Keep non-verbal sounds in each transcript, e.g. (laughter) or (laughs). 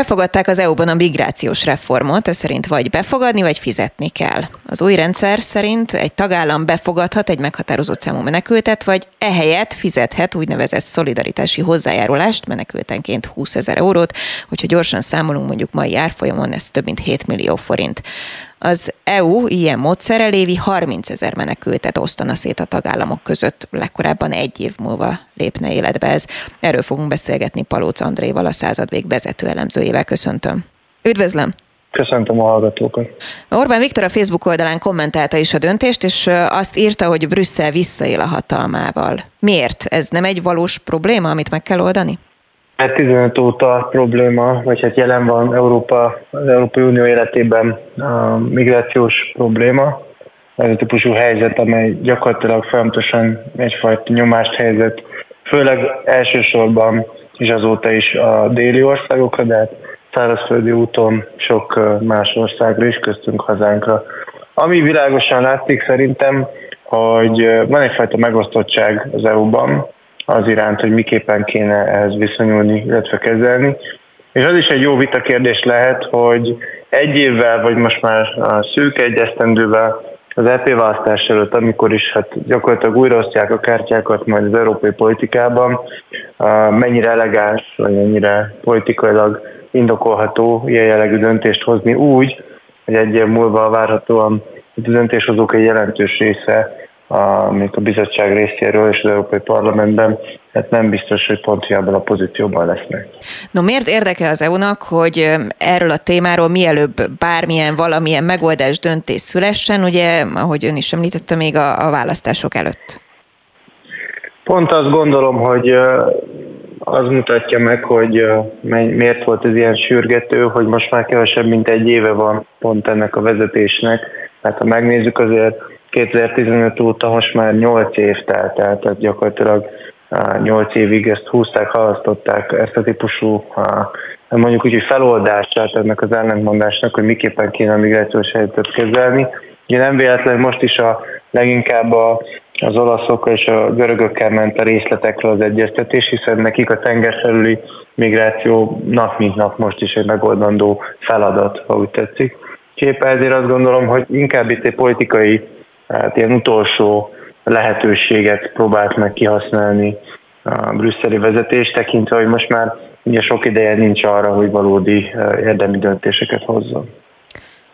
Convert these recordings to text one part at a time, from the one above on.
Elfogadták az EU-ban a migrációs reformot, ez szerint vagy befogadni, vagy fizetni kell. Az új rendszer szerint egy tagállam befogadhat egy meghatározott számú menekültet, vagy ehelyett fizethet úgynevezett szolidaritási hozzájárulást, menekültenként 20 ezer eurót, hogyha gyorsan számolunk mondjuk mai árfolyamon, ez több mint 7 millió forint. Az EU ilyen módszerrel évi 30 ezer menekültet osztana szét a tagállamok között, legkorábban egy év múlva lépne életbe ez. Erről fogunk beszélgetni Palóc Andréval, a századvég vezető elemzőjével. Köszöntöm. Üdvözlöm! Köszöntöm a hallgatókat. Orbán Viktor a Facebook oldalán kommentálta is a döntést, és azt írta, hogy Brüsszel visszaél a hatalmával. Miért? Ez nem egy valós probléma, amit meg kell oldani? 15 óta probléma, vagy hát jelen van Európa, az Európai Unió életében a migrációs probléma, ez a típusú helyzet, amely gyakorlatilag folyamatosan egyfajta nyomást helyzet, főleg elsősorban és azóta is a déli országokra, de hát szárazföldi úton sok más országra is, köztünk hazánkra. Ami világosan látszik szerintem, hogy van egyfajta megosztottság az EU-ban, az iránt, hogy miképpen kéne ehhez viszonyulni, illetve kezelni. És az is egy jó vita kérdés lehet, hogy egy évvel, vagy most már a szűk egy esztendővel az EP választás előtt, amikor is hát gyakorlatilag újraosztják a kártyákat majd az európai politikában, mennyire elegáns, vagy mennyire politikailag indokolható ilyen jellegű döntést hozni úgy, hogy egy év múlva várhatóan a döntéshozók egy jelentős része a, még a bizottság részéről és az Európai Parlamentben, hát nem biztos, hogy pont hiába a pozícióban lesznek. No miért érdeke az EU-nak, hogy erről a témáról mielőbb bármilyen valamilyen megoldás döntés szülessen, ugye, ahogy ön is említette, még a, a választások előtt? Pont azt gondolom, hogy az mutatja meg, hogy miért volt ez ilyen sürgető, hogy most már kevesebb, mint egy éve van pont ennek a vezetésnek. Hát ha megnézzük azért 2015 óta most már 8 év telt el, tehát gyakorlatilag 8 évig ezt húzták, halasztották ezt a típusú mondjuk úgy, hogy feloldását ennek az ellentmondásnak, hogy miképpen kéne a migrációs helyzetet kezelni. Ugye nem véletlen most is a leginkább a, az olaszokkal és a görögökkel ment a részletekről az egyeztetés, hiszen nekik a tengerfelüli migráció nap mint nap most is egy megoldandó feladat, ha úgy tetszik. Képe ezért azt gondolom, hogy inkább itt egy politikai hát ilyen utolsó lehetőséget próbált meg kihasználni a brüsszeli vezetés, tekintve, hogy most már ugye sok ideje nincs arra, hogy valódi eh, érdemi döntéseket hozzon.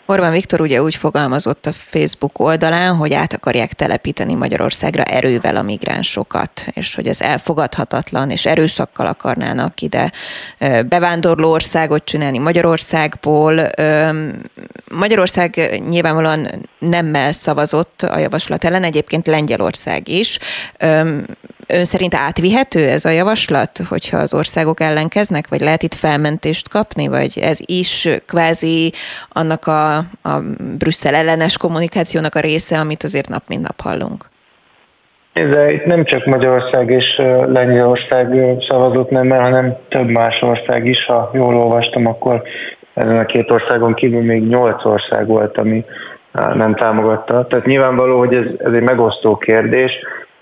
Orbán Viktor ugye úgy fogalmazott a Facebook oldalán, hogy át akarják telepíteni Magyarországra erővel a migránsokat, és hogy ez elfogadhatatlan, és erőszakkal akarnának ide bevándorló országot csinálni Magyarországból. Magyarország nyilvánvalóan nemmel szavazott a javaslat ellen, egyébként Lengyelország is. Ön szerint átvihető ez a javaslat, hogyha az országok ellenkeznek, vagy lehet itt felmentést kapni, vagy ez is kvázi annak a, a Brüsszel ellenes kommunikációnak a része, amit azért nap mint nap hallunk? Ez itt nem csak Magyarország és Lengyelország szavazott nem, hanem több más ország is. Ha jól olvastam, akkor ezen a két országon kívül még nyolc ország volt, ami nem támogatta. Tehát nyilvánvaló, hogy ez, ez egy megosztó kérdés.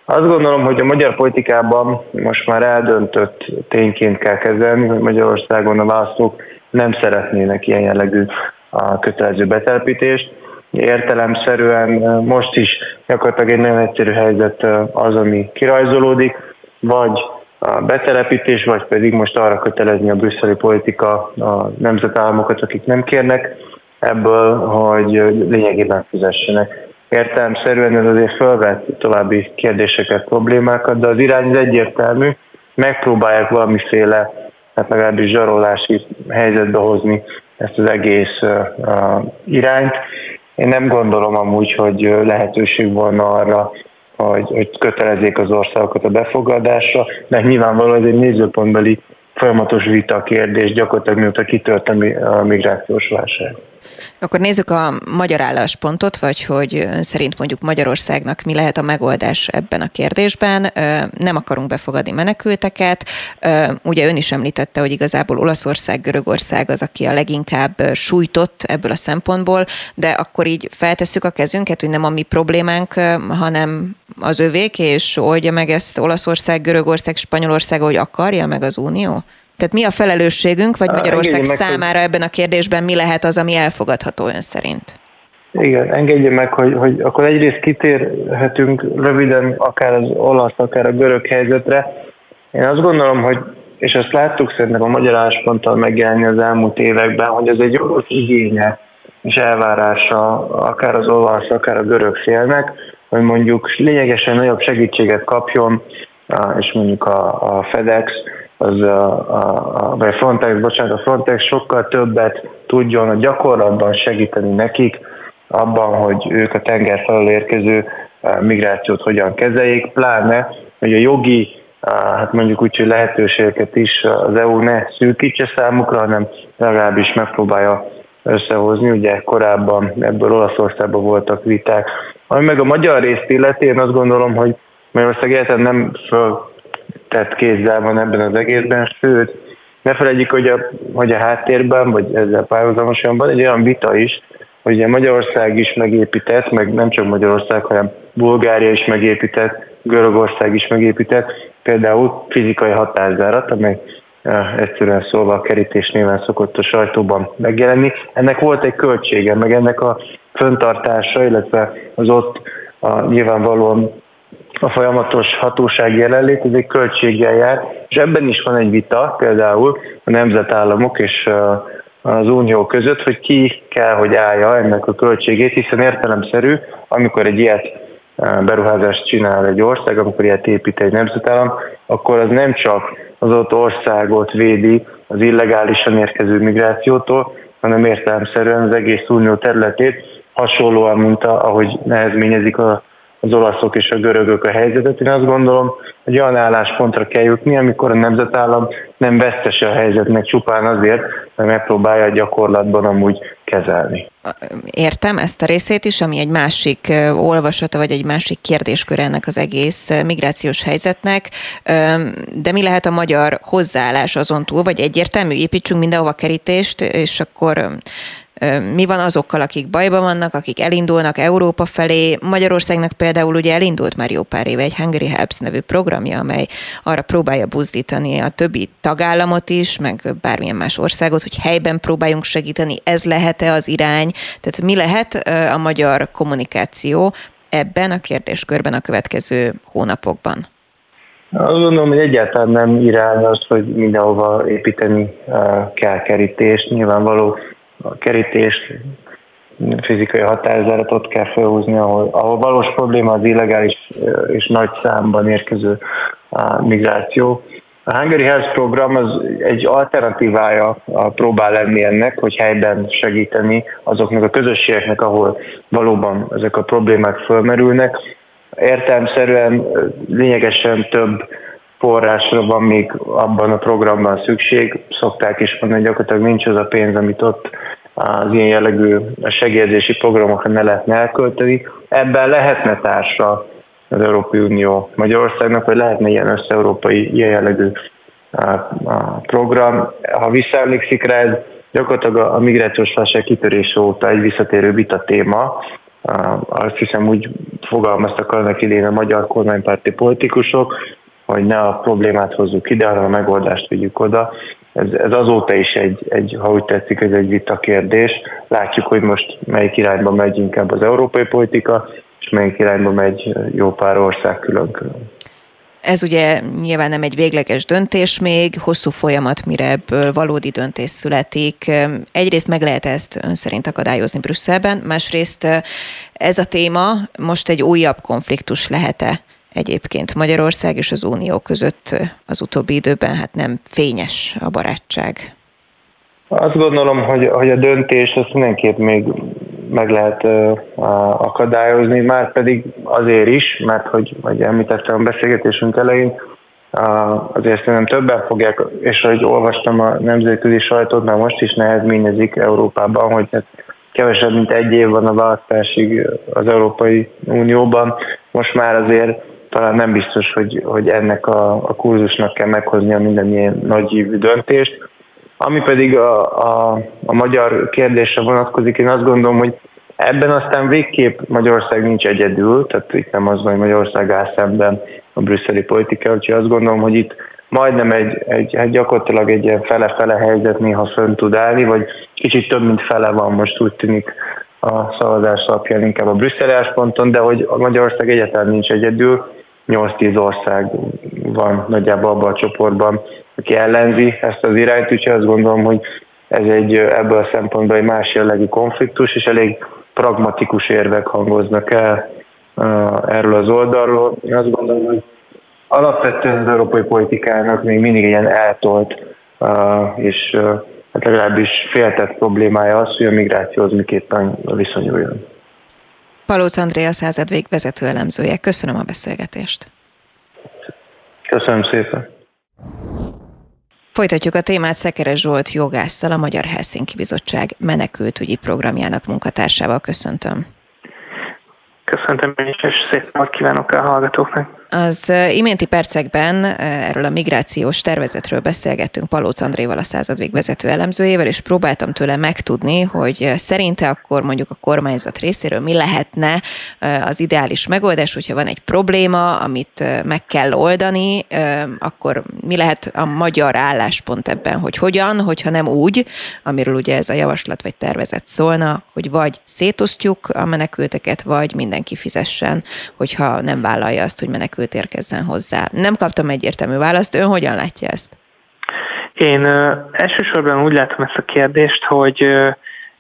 Azt gondolom, hogy a magyar politikában most már eldöntött tényként kell kezelni, hogy Magyarországon a választók nem szeretnének ilyen jellegű a kötelező betelepítést. Értelemszerűen most is gyakorlatilag egy nagyon egyszerű helyzet az, ami kirajzolódik, vagy a betelepítés, vagy pedig most arra kötelezni a brüsszeli politika a nemzetállamokat, akik nem kérnek ebből, hogy lényegében fizessenek értelemszerűen ez azért felvet további kérdéseket, problémákat, de az irány az egyértelmű, megpróbálják valamiféle, hát legalábbis zsarolási helyzetbe hozni ezt az egész irányt. Én nem gondolom amúgy, hogy lehetőség volna arra, hogy, hogy kötelezzék az országokat a befogadásra, mert nyilvánvalóan ez egy nézőpontbeli folyamatos vita kérdés, gyakorlatilag mióta kitört a migrációs válság. Akkor nézzük a magyar álláspontot, vagy hogy ön szerint mondjuk Magyarországnak mi lehet a megoldás ebben a kérdésben. Nem akarunk befogadni menekülteket. Ugye ön is említette, hogy igazából Olaszország, Görögország az, aki a leginkább sújtott ebből a szempontból, de akkor így feltesszük a kezünket, hogy nem a mi problémánk, hanem az övék, és oldja meg ezt Olaszország, Görögország, Spanyolország, hogy akarja meg az Unió? Tehát mi a felelősségünk, vagy Magyarország meg, számára ebben a kérdésben mi lehet az, ami elfogadható ön szerint? Igen, engedje meg, hogy, hogy akkor egyrészt kitérhetünk röviden akár az olasz, akár a görög helyzetre. Én azt gondolom, hogy és azt láttuk szerintem a magyar állásponttal megjelenni az elmúlt években, hogy ez egy jogos igénye és elvárása akár az olasz, akár a görög félnek, hogy mondjuk lényegesen nagyobb segítséget kapjon, és mondjuk a, a FedEx, az a, a, a Frontex, bocsánat, a Frontex sokkal többet tudjon a gyakorlatban segíteni nekik abban, hogy ők a tenger felől érkező migrációt hogyan kezeljék, pláne, hogy a jogi hát mondjuk úgy, hogy lehetőségeket is az EU ne szűkítse számukra, hanem legalábbis megpróbálja összehozni. Ugye korábban ebből Olaszországban voltak viták. Ami meg a magyar részt illeti, én azt gondolom, hogy Magyarország egyáltalán nem föltett kézzel van ebben az egészben, sőt, ne felejtjük, hogy a, hogy a háttérben, vagy ezzel párhuzamosan van egy olyan vita is, hogy a Magyarország is megépített, meg nem csak Magyarország, hanem Bulgária is megépített, Görögország is megépített, például fizikai határzárat, amely egyszerűen szólva a kerítés néven szokott a sajtóban megjelenni. Ennek volt egy költsége, meg ennek a föntartása, illetve az ott a, nyilvánvalóan a folyamatos hatóság jelenlét, ez egy költséggel jár, és ebben is van egy vita, például a nemzetállamok és az unió között, hogy ki kell, hogy állja ennek a költségét, hiszen értelemszerű, amikor egy ilyet beruházást csinál egy ország, amikor ilyet épít egy nemzetállam, akkor az nem csak az ott országot védi az illegálisan érkező migrációtól, hanem értelemszerűen az egész unió területét, hasonlóan, mint ahogy nehezményezik a az olaszok és a görögök a helyzetet. Én azt gondolom, hogy olyan álláspontra kell jutni, amikor a nemzetállam nem vesztese a helyzetnek csupán azért, mert megpróbálja a gyakorlatban amúgy kezelni. Értem ezt a részét is, ami egy másik olvasata, vagy egy másik kérdéskör ennek az egész migrációs helyzetnek, de mi lehet a magyar hozzáállás azon túl, vagy egyértelmű, építsünk mindenhova kerítést, és akkor mi van azokkal, akik bajban vannak, akik elindulnak Európa felé. Magyarországnak például ugye elindult már jó pár éve egy Hungary Helps nevű programja, amely arra próbálja buzdítani a többi tagállamot is, meg bármilyen más országot, hogy helyben próbáljunk segíteni. Ez lehet-e az irány? Tehát mi lehet a magyar kommunikáció ebben a kérdéskörben a következő hónapokban? Azt gondolom, hogy egyáltalán nem irány az, hogy mindenhova építeni kell kerítést. Nyilvánvaló a kerítést, fizikai határzáratot kell felhúzni, ahol, ahol valós probléma az illegális és nagy számban érkező migráció. A Hungary Health program az egy alternatívája próbál lenni ennek, hogy helyben segíteni azoknak a közösségeknek, ahol valóban ezek a problémák fölmerülnek. Értelmszerűen lényegesen több forrásra van még abban a programban szükség. Szokták is mondani, hogy gyakorlatilag nincs az a pénz, amit ott az ilyen jellegű segélyezési programokra ne lehetne elkölteni. Ebben lehetne társa az Európai Unió Magyarországnak, vagy lehetne ilyen össze-európai ilyen jellegű program. Ha visszaemlékszik rá, ez gyakorlatilag a migrációs válság kitörése óta egy visszatérő vita téma. Azt hiszem úgy fogalmaztak annak idén a magyar kormánypárti politikusok, hogy ne a problémát hozzuk ide, hanem a megoldást vigyük oda. Ez, ez azóta is egy, egy, ha úgy tetszik, ez egy vita kérdés. Látjuk, hogy most melyik irányba megy inkább az európai politika, és melyik irányba megy jó pár ország külön-külön. Ez ugye nyilván nem egy végleges döntés még, hosszú folyamat, mire ebből valódi döntés születik. Egyrészt meg lehet ezt ön szerint akadályozni Brüsszelben, másrészt ez a téma most egy újabb konfliktus lehet-e egyébként Magyarország és az Unió között az utóbbi időben hát nem fényes a barátság. Azt gondolom, hogy, hogy a döntés azt mindenképp még meg lehet uh, akadályozni, már pedig azért is, mert hogy, hogy említettem a beszélgetésünk elején, azért szerintem többen fogják, és ahogy olvastam a nemzetközi sajtót, már most is nehezményezik Európában, hogy hát kevesebb, mint egy év van a választásig az Európai Unióban. Most már azért talán nem biztos, hogy, hogy ennek a, a kurzusnak kell meghoznia minden ilyen nagyívű döntést. Ami pedig a, a, a magyar kérdésre vonatkozik, én azt gondolom, hogy ebben aztán végképp Magyarország nincs egyedül, tehát itt nem az van, hogy Magyarország áll szemben a brüsszeli politika, úgyhogy azt gondolom, hogy itt majdnem egy, egy, egy gyakorlatilag egy ilyen fele-fele helyzet néha fönn tud állni, vagy kicsit több mint fele van most úgy tűnik a szavazás alapján inkább a brüsszeli állásponton, de hogy a Magyarország egyáltalán nincs egyedül, 8-10 ország van nagyjából abban a csoportban, aki ellenzi ezt az irányt, úgyhogy azt gondolom, hogy ez egy ebből a szempontból egy más jellegű konfliktus, és elég pragmatikus érvek hangoznak el erről az oldalról. Én azt gondolom, hogy alapvetően az európai politikának még mindig ilyen eltolt, és hát legalábbis féltett problémája az, hogy a migrációhoz miképpen viszonyuljon. Palóc Andrea századvég vezető elemzője. Köszönöm a beszélgetést. Köszönöm szépen. Folytatjuk a témát Szekeres Zsolt jogásszal, a Magyar Helsinki Bizottság menekültügyi programjának munkatársával. Köszöntöm. Köszöntöm én is, és szép napot kívánok a hallgatóknak. Az iménti percekben erről a migrációs tervezetről beszélgettünk Palóc Andréval, a századvég vezető elemzőjével, és próbáltam tőle megtudni, hogy szerinte akkor mondjuk a kormányzat részéről mi lehetne az ideális megoldás, hogyha van egy probléma, amit meg kell oldani, akkor mi lehet a magyar álláspont ebben, hogy hogyan, hogyha nem úgy, amiről ugye ez a javaslat vagy tervezet szólna, hogy vagy szétosztjuk a menekülteket, vagy mindenki fizessen, hogyha nem vállalja azt, hogy menekült menekült érkezzen hozzá. Nem kaptam egyértelmű választ, ön hogyan látja ezt? Én ö, elsősorban úgy látom ezt a kérdést, hogy ö,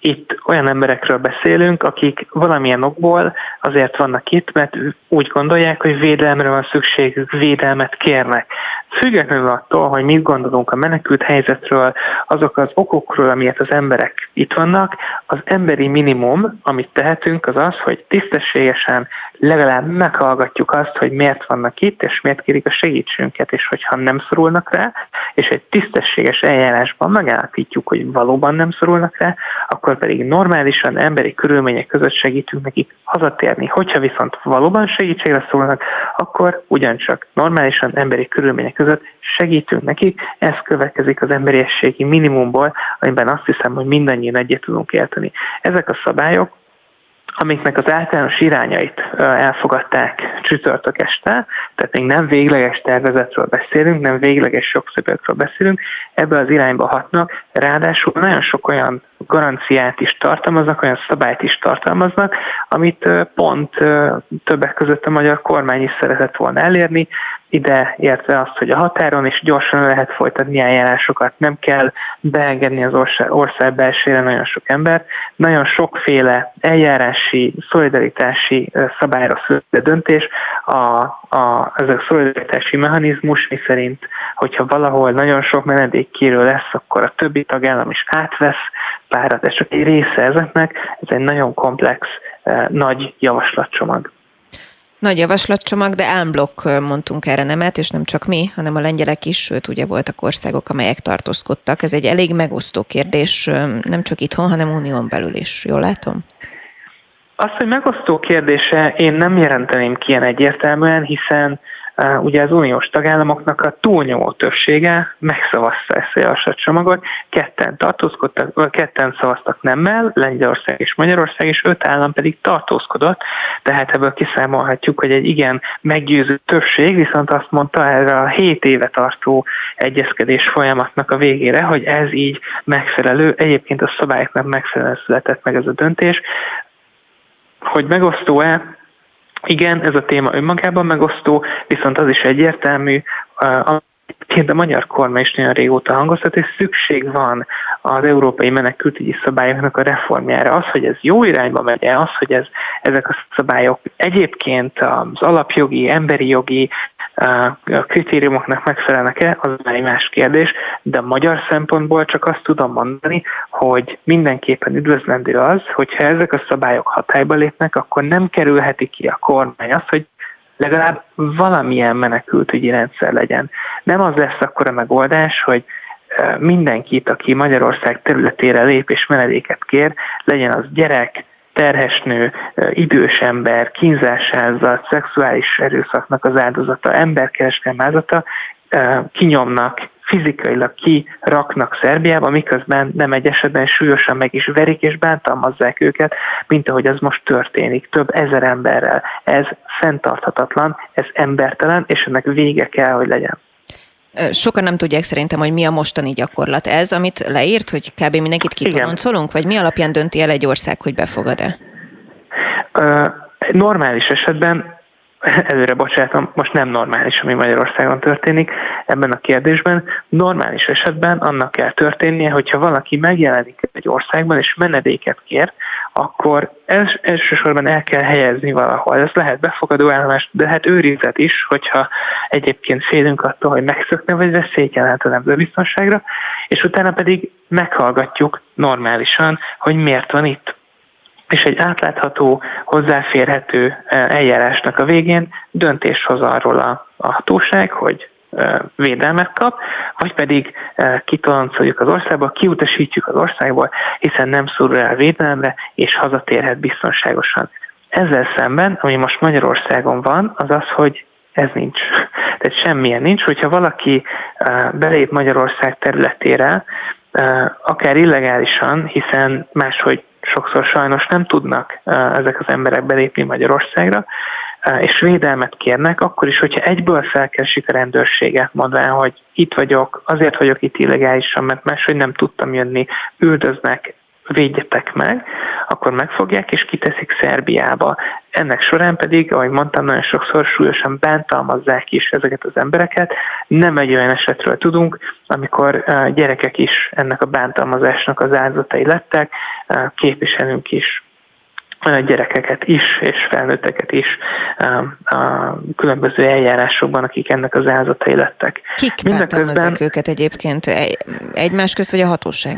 itt olyan emberekről beszélünk, akik valamilyen okból azért vannak itt, mert úgy gondolják, hogy védelemre van szükségük, védelmet kérnek. Függetlenül attól, hogy mit gondolunk a menekült helyzetről, azok az okokról, amiért az emberek itt vannak, az emberi minimum, amit tehetünk, az az, hogy tisztességesen legalább meghallgatjuk azt, hogy miért vannak itt, és miért kérik a segítségünket, és hogyha nem szorulnak rá, és egy tisztességes eljárásban megállapítjuk, hogy valóban nem szorulnak rá, akkor pedig normálisan emberi körülmények között segítünk nekik hazatérni. Hogyha viszont valóban segítségre szólnak, akkor ugyancsak normálisan emberi körülmények között segítünk nekik. Ez következik az emberiességi minimumból, amiben azt hiszem, hogy mindannyian egyet tudunk érteni. Ezek a szabályok amiknek az általános irányait elfogadták csütörtök este, tehát még nem végleges tervezetről beszélünk, nem végleges jogszabályokról beszélünk, ebbe az irányba hatnak, ráadásul nagyon sok olyan garanciát is tartalmaznak, olyan szabályt is tartalmaznak, amit pont többek között a magyar kormány is szeretett volna elérni, ide értve azt, hogy a határon is gyorsan lehet folytatni eljárásokat, nem kell beengedni az ország, ország belsére nagyon sok embert, nagyon sokféle eljárási, szolidaritási szabályra született döntés, a, a, ez a szolidaritási mechanizmus, mi szerint, hogyha valahol nagyon sok menedékkérő lesz, akkor a többi tagállam is átvesz párat, ez csak egy része ezeknek, ez egy nagyon komplex, nagy javaslatcsomag. Nagy javaslatcsomag, de álmblokk mondtunk erre nemet, és nem csak mi, hanem a lengyelek is, sőt ugye voltak országok, amelyek tartózkodtak. Ez egy elég megosztó kérdés, nem csak itthon, hanem unión belül is. Jól látom? Azt, hogy megosztó kérdése, én nem jelenteném ki ilyen egyértelműen, hiszen ugye az uniós tagállamoknak a túlnyomó többsége megszavazta ezt a javaslatcsomagot, ketten tartózkodtak, ketten szavaztak nemmel, Lengyelország és Magyarország, és öt állam pedig tartózkodott, tehát ebből kiszámolhatjuk, hogy egy igen meggyőző többség viszont azt mondta erre a 7 éve tartó egyezkedés folyamatnak a végére, hogy ez így megfelelő, egyébként a szabályoknak megfelelően született meg ez a döntés, hogy megosztó-e, igen, ez a téma önmagában megosztó, viszont az is egyértelmű, Egyébként a magyar kormány is nagyon régóta hangoztat, hogy szükség van az európai menekültügyi szabályoknak a reformjára. Az, hogy ez jó irányba megy az, hogy ez, ezek a szabályok egyébként az alapjogi, emberi jogi kritériumoknak megfelelnek-e, az egy más kérdés, de a magyar szempontból csak azt tudom mondani, hogy mindenképpen üdvözlendő az, hogyha ezek a szabályok hatályba lépnek, akkor nem kerülheti ki a kormány azt, hogy legalább valamilyen menekültügyi rendszer legyen. Nem az lesz akkor a megoldás, hogy mindenkit, aki Magyarország területére lép és menedéket kér, legyen az gyerek, terhes nő, idős ember, kínzás áldozat, szexuális erőszaknak az áldozata, emberkereskedelmi áldozata, kinyomnak, fizikailag kiraknak Szerbiába, miközben nem egy esetben súlyosan meg is verik és bántalmazzák őket, mint ahogy ez most történik, több ezer emberrel. Ez fenntarthatatlan, ez embertelen, és ennek vége kell, hogy legyen. Sokan nem tudják szerintem, hogy mi a mostani gyakorlat. Ez, amit leírt, hogy kb. mindenkit kitoloncolunk, vagy mi alapján dönti el egy ország, hogy befogad-e? normális esetben (laughs) előre bocsátom, most nem normális, ami Magyarországon történik ebben a kérdésben. Normális esetben annak kell történnie, hogyha valaki megjelenik egy országban és menedéket kér, akkor els, elsősorban el kell helyezni valahol. Ez lehet befogadó állomás, de hát őrizet is, hogyha egyébként félünk attól, hogy megszökne, vagy veszélyt jelent a nemzetbiztonságra, és utána pedig meghallgatjuk normálisan, hogy miért van itt és egy átlátható, hozzáférhető e, eljárásnak a végén döntés hoz arról a, hatóság, hogy védelmet kap, vagy pedig kitoloncoljuk az országba, kiutasítjuk az országból, hiszen nem szorul el védelemre, és hazatérhet biztonságosan. Ezzel szemben, ami most Magyarországon van, az az, hogy ez nincs. (laughs) Tehát semmilyen nincs, hogyha valaki belép Magyarország területére, akár illegálisan, hiszen máshogy sokszor sajnos nem tudnak ezek az emberek belépni Magyarországra, és védelmet kérnek, akkor is, hogyha egyből felkeresik a rendőrséget, mondván, hogy itt vagyok, azért vagyok itt illegálisan, mert máshogy nem tudtam jönni, üldöznek, védjetek meg, akkor megfogják és kiteszik Szerbiába. Ennek során pedig, ahogy mondtam, nagyon sokszor súlyosan bántalmazzák is ezeket az embereket. Nem egy olyan esetről tudunk, amikor gyerekek is ennek a bántalmazásnak az áldozatai lettek, képviselünk is gyerekeket is, és felnőtteket is a különböző eljárásokban, akik ennek az áldozatai lettek. Kik bántalmazzák őket egyébként? Egymás közt, vagy a hatóság?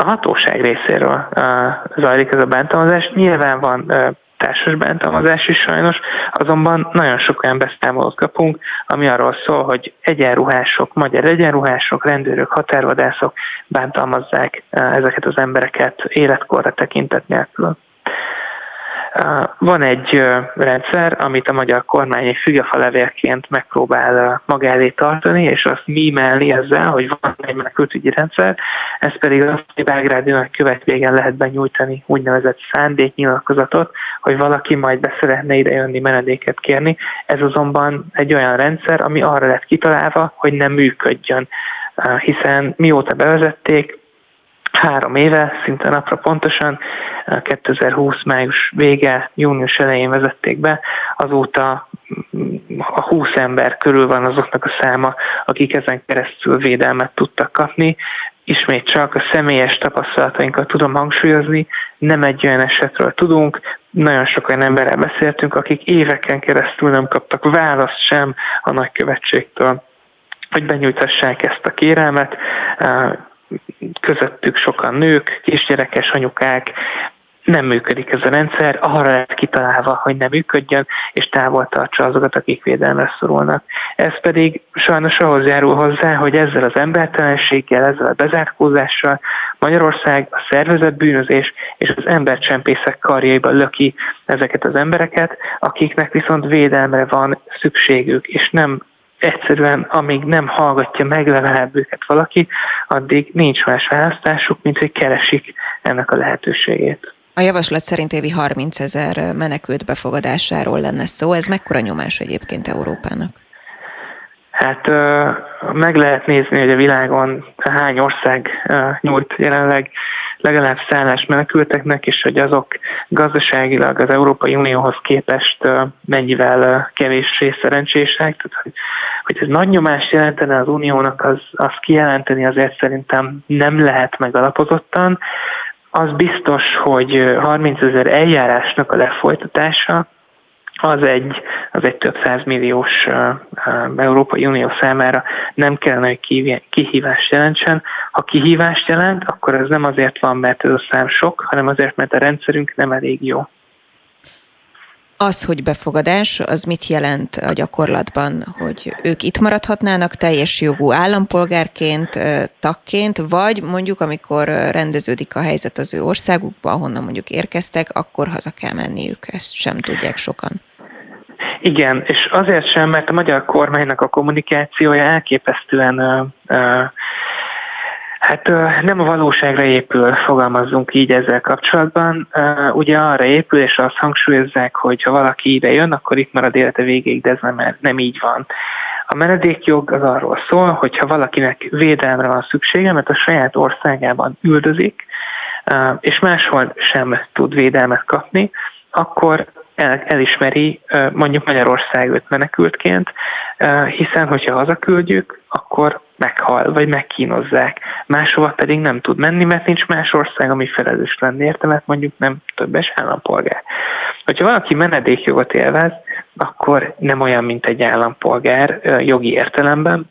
A hatóság részéről zajlik ez a bántalmazás. Nyilván van társas bántalmazás is sajnos, azonban nagyon sok olyan beszámolót kapunk, ami arról szól, hogy egyenruhások, magyar egyenruhások, rendőrök, határvadászok bántalmazzák ezeket az embereket életkorra tekintet nélkül. Van egy rendszer, amit a magyar kormány egy fügefalevélként megpróbál maga elé tartani, és azt mímelni ezzel, hogy van egy menekültügyi rendszer, ez pedig az, hogy Belgrádinak követvégen lehet benyújtani úgynevezett szándéknyilatkozatot, hogy valaki majd be szeretne ide jönni menedéket kérni. Ez azonban egy olyan rendszer, ami arra lett kitalálva, hogy nem működjön hiszen mióta bevezették, három éve, szinte napra pontosan, 2020 május vége, június elején vezették be, azóta a 20 ember körül van azoknak a száma, akik ezen keresztül védelmet tudtak kapni. Ismét csak a személyes tapasztalatainkat tudom hangsúlyozni, nem egy olyan esetről tudunk, nagyon sok olyan emberrel beszéltünk, akik éveken keresztül nem kaptak választ sem a nagykövetségtől hogy benyújtassák ezt a kérelmet közöttük sokan nők, kisgyerekes anyukák, nem működik ez a rendszer, arra lett kitalálva, hogy nem működjön, és távol tartsa azokat, akik védelemre szorulnak. Ez pedig sajnos ahhoz járul hozzá, hogy ezzel az embertelenséggel, ezzel a bezárkózással Magyarország a szervezett bűnözés és az embercsempészek karjaiba löki ezeket az embereket, akiknek viszont védelmre van szükségük, és nem egyszerűen amíg nem hallgatja meg legalább őket valaki, addig nincs más választásuk, mint hogy keresik ennek a lehetőségét. A javaslat szerint évi 30 ezer menekült befogadásáról lenne szó. Ez mekkora nyomás egyébként Európának? Hát meg lehet nézni, hogy a világon hány ország nyújt jelenleg legalább szállás menekülteknek, és hogy azok gazdaságilag az Európai Unióhoz képest mennyivel kevéssé szerencsések. Tehát, hogy, hogy ez nagy nyomást jelentene az Uniónak, az, az kijelenteni azért szerintem nem lehet megalapozottan. Az biztos, hogy 30 ezer eljárásnak a lefolytatása, az egy, az egy több százmilliós Európai Unió számára nem kellene, hogy kihívást jelentsen. Ha kihívást jelent, akkor ez nem azért van, mert ez a szám sok, hanem azért, mert a rendszerünk nem elég jó. Az, hogy befogadás, az mit jelent a gyakorlatban, hogy ők itt maradhatnának teljes jogú állampolgárként, tagként, vagy mondjuk, amikor rendeződik a helyzet az ő országukban, ahonnan mondjuk érkeztek, akkor haza kell menniük, ezt sem tudják sokan. Igen, és azért sem, mert a magyar kormánynak a kommunikációja elképesztően uh, uh, Hát nem a valóságra épül, fogalmazzunk így ezzel kapcsolatban. Ugye arra épül, és azt hangsúlyozzák, hogy ha valaki ide jön, akkor itt marad élete végéig, de ez nem, nem így van. A menedékjog az arról szól, hogyha valakinek védelemre van szüksége, mert a saját országában üldözik, és máshol sem tud védelmet kapni, akkor el, elismeri mondjuk Magyarország őt menekültként, hiszen hogyha hazaküldjük, akkor meghal, vagy megkínozzák. Máshova pedig nem tud menni, mert nincs más ország, ami felelős lenne érte, mert mondjuk nem többes állampolgár. Hogyha valaki menedékjogot élvez, akkor nem olyan, mint egy állampolgár jogi értelemben.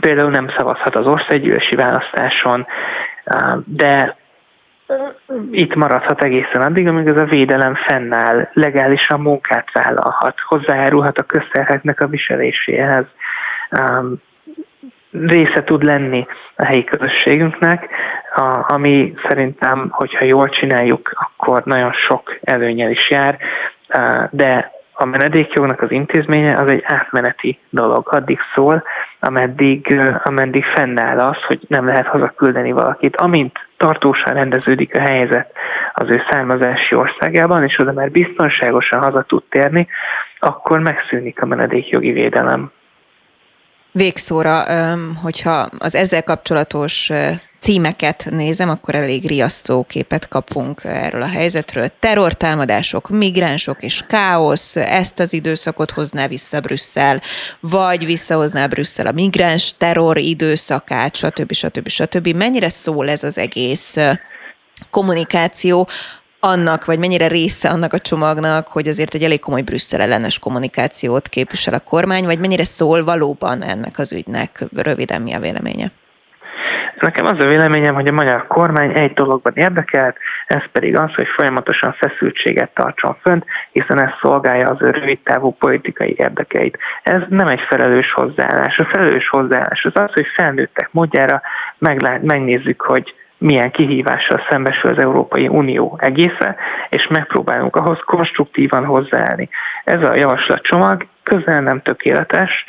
Például nem szavazhat az országgyűlési választáson, de itt maradhat egészen addig, amíg ez a védelem fennáll, legálisan munkát vállalhat, hozzájárulhat a közterheknek a viseléséhez, része tud lenni a helyi közösségünknek, ami szerintem, hogyha jól csináljuk, akkor nagyon sok előnyel is jár, de a menedékjognak az intézménye az egy átmeneti dolog, addig szól, ameddig, ameddig fennáll az, hogy nem lehet hazaküldeni valakit. Amint tartósan rendeződik a helyzet az ő származási országában, és oda már biztonságosan haza tud térni, akkor megszűnik a menedékjogi védelem. Végszóra, hogyha az ezzel kapcsolatos címeket nézem, akkor elég riasztó képet kapunk erről a helyzetről. Terrortámadások, migránsok és káosz, ezt az időszakot hozná vissza Brüsszel, vagy visszahozná Brüsszel a migráns terror időszakát, stb. stb. stb. Mennyire szól ez az egész kommunikáció annak, vagy mennyire része annak a csomagnak, hogy azért egy elég komoly Brüsszel ellenes kommunikációt képvisel a kormány, vagy mennyire szól valóban ennek az ügynek? Röviden mi a véleménye? Nekem az a véleményem, hogy a magyar kormány egy dologban érdekelt, ez pedig az, hogy folyamatosan feszültséget tartson fönt, hiszen ez szolgálja az ő rövidtávú politikai érdekeit. Ez nem egy felelős hozzáállás. A felelős hozzáállás az az, hogy felnőttek módjára meglát, megnézzük, hogy milyen kihívással szembesül az Európai Unió egésze, és megpróbálunk ahhoz konstruktívan hozzáállni. Ez a javaslatcsomag közel nem tökéletes,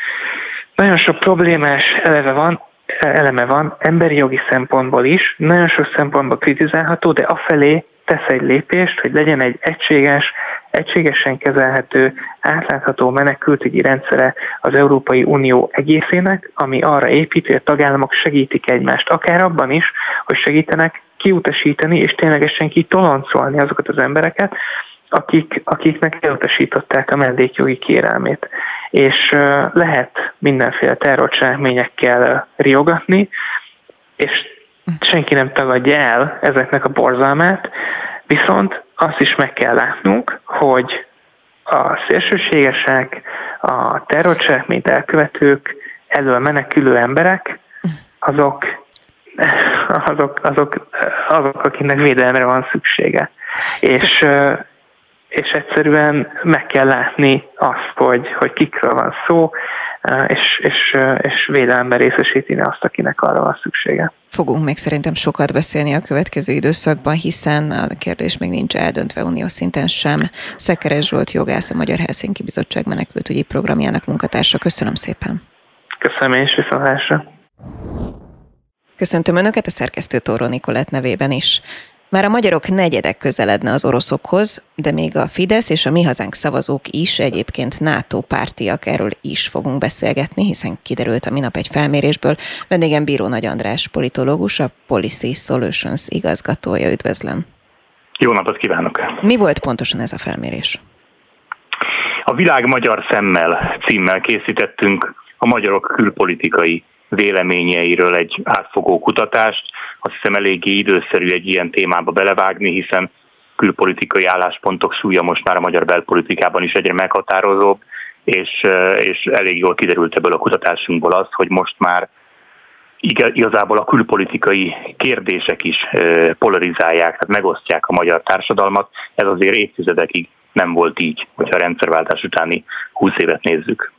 nagyon sok problémás eleve van, eleme van, emberi jogi szempontból is, nagyon sok szempontból kritizálható, de afelé tesz egy lépést, hogy legyen egy egységes, egységesen kezelhető, átlátható menekültügyi rendszere az Európai Unió egészének, ami arra épít, hogy a tagállamok segítik egymást, akár abban is, hogy segítenek kiutasítani és ténylegesen kitoloncolni azokat az embereket, akik, akiknek elutasították a menedékjogi kérelmét. És lehet mindenféle terrorcselekményekkel riogatni, és senki nem tagadja el ezeknek a borzalmát, viszont azt is meg kell látnunk, hogy a szélsőségesek, a terrorcselekményt elkövetők, elől menekülő emberek, azok, (laughs) azok, azok, azok, akiknek védelemre van szüksége. És és egyszerűen meg kell látni azt, hogy, hogy kikről van szó, és, és, és védelemben részesíteni azt, akinek arra van szüksége. Fogunk még szerintem sokat beszélni a következő időszakban, hiszen a kérdés még nincs eldöntve uniós szinten sem. Szekeres Zsolt jogász, a Magyar Helsinki Bizottság menekültügyi programjának munkatársa. Köszönöm szépen. Köszönöm én is viszontlásra. Köszöntöm Önöket a szerkesztő Tóró Nikolett nevében is. Már a magyarok negyedek közeledne az oroszokhoz, de még a Fidesz és a Mi Hazánk szavazók is egyébként NATO pártiak, erről is fogunk beszélgetni, hiszen kiderült a minap egy felmérésből. Vendégem Bíró Nagy András, politológus, a Policy Solutions igazgatója. Üdvözlöm! Jó napot kívánok! Mi volt pontosan ez a felmérés? A Világ magyar szemmel címmel készítettünk a magyarok külpolitikai véleményeiről egy átfogó kutatást. Azt hiszem eléggé időszerű egy ilyen témába belevágni, hiszen külpolitikai álláspontok súlya most már a magyar belpolitikában is egyre meghatározóbb, és, és elég jól kiderült ebből a kutatásunkból az, hogy most már igazából a külpolitikai kérdések is polarizálják, tehát megosztják a magyar társadalmat. Ez azért évtizedekig nem volt így, hogyha a rendszerváltás utáni 20 évet nézzük.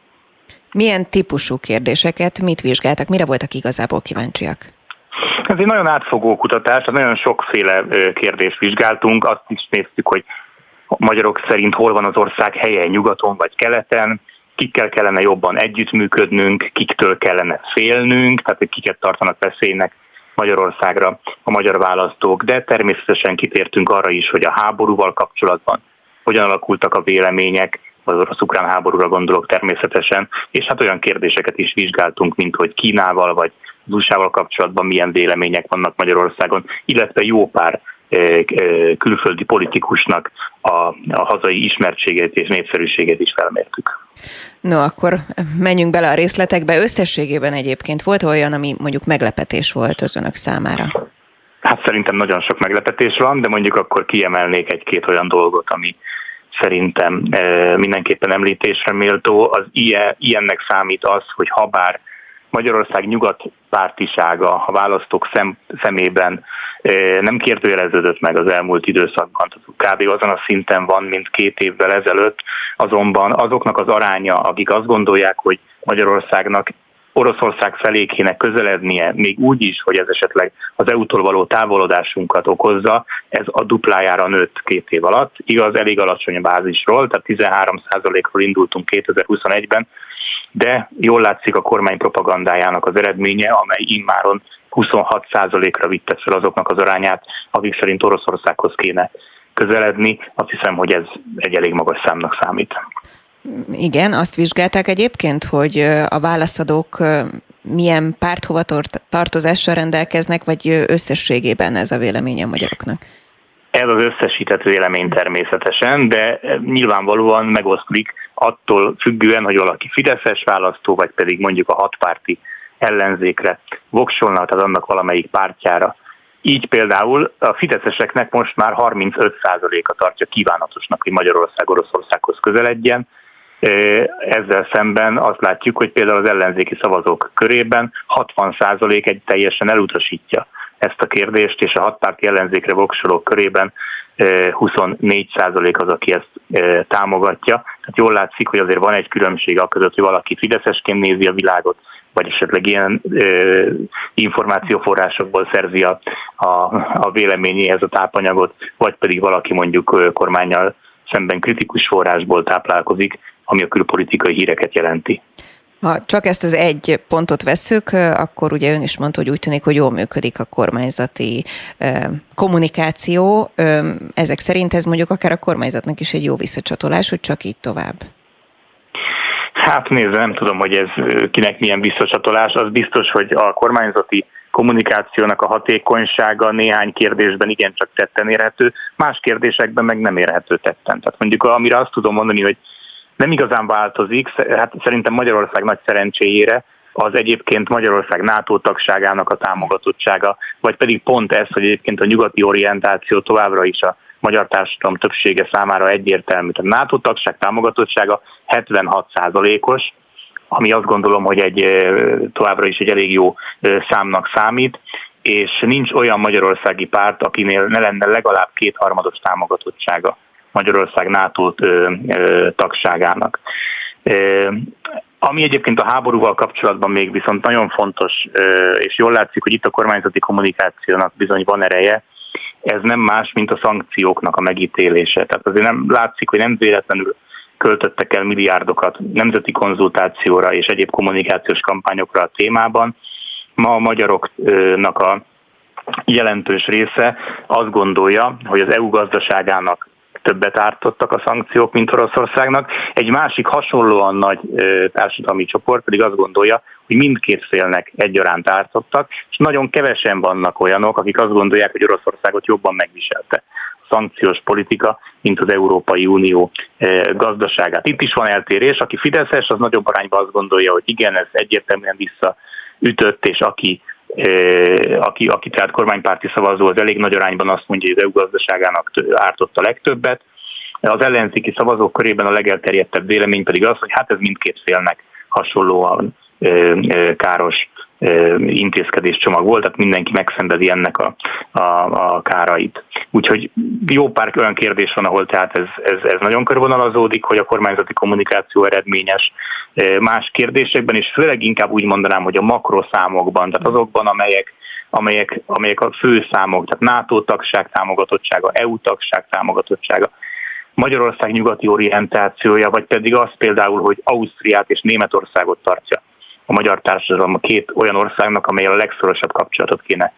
Milyen típusú kérdéseket, mit vizsgáltak, mire voltak igazából kíváncsiak? Ez egy nagyon átfogó kutatás, nagyon sokféle kérdést vizsgáltunk, azt is néztük, hogy magyarok szerint hol van az ország helye, nyugaton vagy keleten, kikkel kellene jobban együttműködnünk, kiktől kellene félnünk, tehát hogy kiket tartanak veszélynek Magyarországra a magyar választók, de természetesen kitértünk arra is, hogy a háborúval kapcsolatban hogyan alakultak a vélemények, az orosz-ukrán háborúra gondolok természetesen, és hát olyan kérdéseket is vizsgáltunk, mint hogy Kínával vagy az USA-val kapcsolatban milyen vélemények vannak Magyarországon, illetve jó pár külföldi politikusnak a, a hazai ismertségét és népszerűségét is felmértük. No, akkor menjünk bele a részletekbe. Összességében egyébként volt olyan, ami mondjuk meglepetés volt az önök számára? Hát szerintem nagyon sok meglepetés van, de mondjuk akkor kiemelnék egy-két olyan dolgot, ami szerintem mindenképpen említésre méltó. Az ilyen, ilyennek számít az, hogy ha bár Magyarország nyugat pártisága a választók szem, szemében nem kérdőjeleződött meg az elmúlt időszakban. Tehát kb. azon a szinten van, mint két évvel ezelőtt, azonban azoknak az aránya, akik azt gondolják, hogy Magyarországnak Oroszország felé kéne közelednie, még úgy is, hogy ez esetleg az EU-tól való távolodásunkat okozza, ez a duplájára nőtt két év alatt. Igaz, elég alacsony bázisról, tehát 13%-ról indultunk 2021-ben, de jól látszik a kormány propagandájának az eredménye, amely immáron 26%-ra vitte fel azoknak az arányát, akik szerint Oroszországhoz kéne közeledni. Azt hiszem, hogy ez egy elég magas számnak számít. Igen, azt vizsgálták egyébként, hogy a válaszadók milyen párthova tartozással rendelkeznek, vagy összességében ez a vélemény a magyaroknak? Ez az összesített vélemény természetesen, de nyilvánvalóan megoszlik attól függően, hogy valaki Fideszes választó, vagy pedig mondjuk a hatpárti ellenzékre voksolna, tehát annak valamelyik pártjára. Így például a fideszeseknek most már 35%-a tartja kívánatosnak, hogy Magyarország Oroszországhoz közeledjen, ezzel szemben azt látjuk, hogy például az ellenzéki szavazók körében 60% egy teljesen elutasítja ezt a kérdést, és a hatpárti ellenzékre voksolók körében 24% az, aki ezt támogatja. Tehát jól látszik, hogy azért van egy különbség a között, hogy valaki fideszesként nézi a világot, vagy esetleg ilyen ö, információforrásokból szerzi a, a, a véleményéhez a tápanyagot, vagy pedig valaki mondjuk kormányjal szemben kritikus forrásból táplálkozik, ami a külpolitikai híreket jelenti. Ha csak ezt az egy pontot vesszük, akkor ugye ön is mondta, hogy úgy tűnik, hogy jól működik a kormányzati kommunikáció. Ezek szerint ez mondjuk akár a kormányzatnak is egy jó visszacsatolás, hogy csak így tovább. Hát nézve, nem tudom, hogy ez kinek milyen visszacsatolás. Az biztos, hogy a kormányzati kommunikációnak a hatékonysága néhány kérdésben igencsak tetten érhető, más kérdésekben meg nem érhető tetten. Tehát mondjuk amire azt tudom mondani, hogy nem igazán változik, hát szerintem Magyarország nagy szerencséjére az egyébként Magyarország NATO tagságának a támogatottsága, vagy pedig pont ez, hogy egyébként a nyugati orientáció továbbra is a magyar társadalom többsége számára egyértelmű. Tehát NATO tagság támogatottsága 76%-os, ami azt gondolom, hogy egy továbbra is egy elég jó számnak számít, és nincs olyan magyarországi párt, akinél ne lenne legalább kétharmados támogatottsága Magyarország NATO tagságának. Ami egyébként a háborúval kapcsolatban még viszont nagyon fontos, és jól látszik, hogy itt a kormányzati kommunikációnak bizony van ereje, ez nem más, mint a szankcióknak a megítélése. Tehát azért nem látszik, hogy nem véletlenül költöttek el milliárdokat nemzeti konzultációra és egyéb kommunikációs kampányokra a témában. Ma a magyaroknak a jelentős része azt gondolja, hogy az EU gazdaságának többet ártottak a szankciók, mint Oroszországnak. Egy másik hasonlóan nagy társadalmi csoport pedig azt gondolja, hogy mindkét félnek egyaránt ártottak, és nagyon kevesen vannak olyanok, akik azt gondolják, hogy Oroszországot jobban megviselte szankciós politika, mint az Európai Unió gazdaságát. Itt is van eltérés, aki Fideszes, az nagyobb arányban azt gondolja, hogy igen, ez egyértelműen visszaütött, és aki aki, aki tehát kormánypárti szavazó, az elég nagy arányban azt mondja, hogy az EU gazdaságának ártott a legtöbbet. Az ellenzéki szavazók körében a legelterjedtebb vélemény pedig az, hogy hát ez mindkét félnek hasonlóan káros intézkedéscsomag volt, tehát mindenki megszenvedi ennek a, a, a kárait. Úgyhogy jó pár olyan kérdés van, ahol tehát ez, ez, ez nagyon körvonalazódik, hogy a kormányzati kommunikáció eredményes más kérdésekben, és főleg inkább úgy mondanám, hogy a makroszámokban, tehát azokban, amelyek amelyek, amelyek a fő számok, tehát NATO tagság támogatottsága, EU tagság támogatottsága, Magyarország nyugati orientációja, vagy pedig az például, hogy Ausztriát és Németországot tartja a magyar társadalom a két olyan országnak, amely a legszorosabb kapcsolatot kéne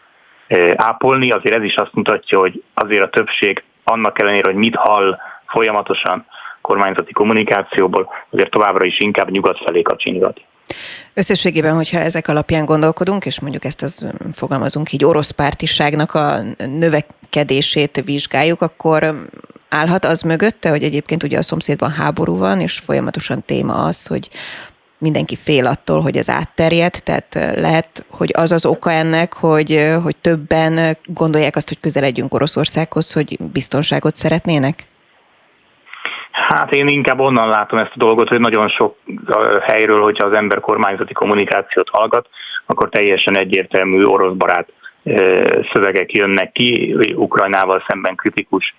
ápolni. Azért ez is azt mutatja, hogy azért a többség annak ellenére, hogy mit hall folyamatosan kormányzati kommunikációból azért továbbra is inkább nyugat felé kacsingat. Összességében, hogyha ezek alapján gondolkodunk, és mondjuk ezt az, fogalmazunk így orosz pártiságnak a növekedését vizsgáljuk, akkor állhat az mögötte, hogy egyébként ugye a szomszédban háború van, és folyamatosan téma az, hogy mindenki fél attól, hogy ez átterjed, tehát lehet, hogy az az oka ennek, hogy, hogy többen gondolják azt, hogy közeledjünk Oroszországhoz, hogy biztonságot szeretnének? Hát én inkább onnan látom ezt a dolgot, hogy nagyon sok helyről, hogyha az ember kormányzati kommunikációt hallgat, akkor teljesen egyértelmű orosz barát szövegek jönnek ki, Ukrajnával szemben kritikus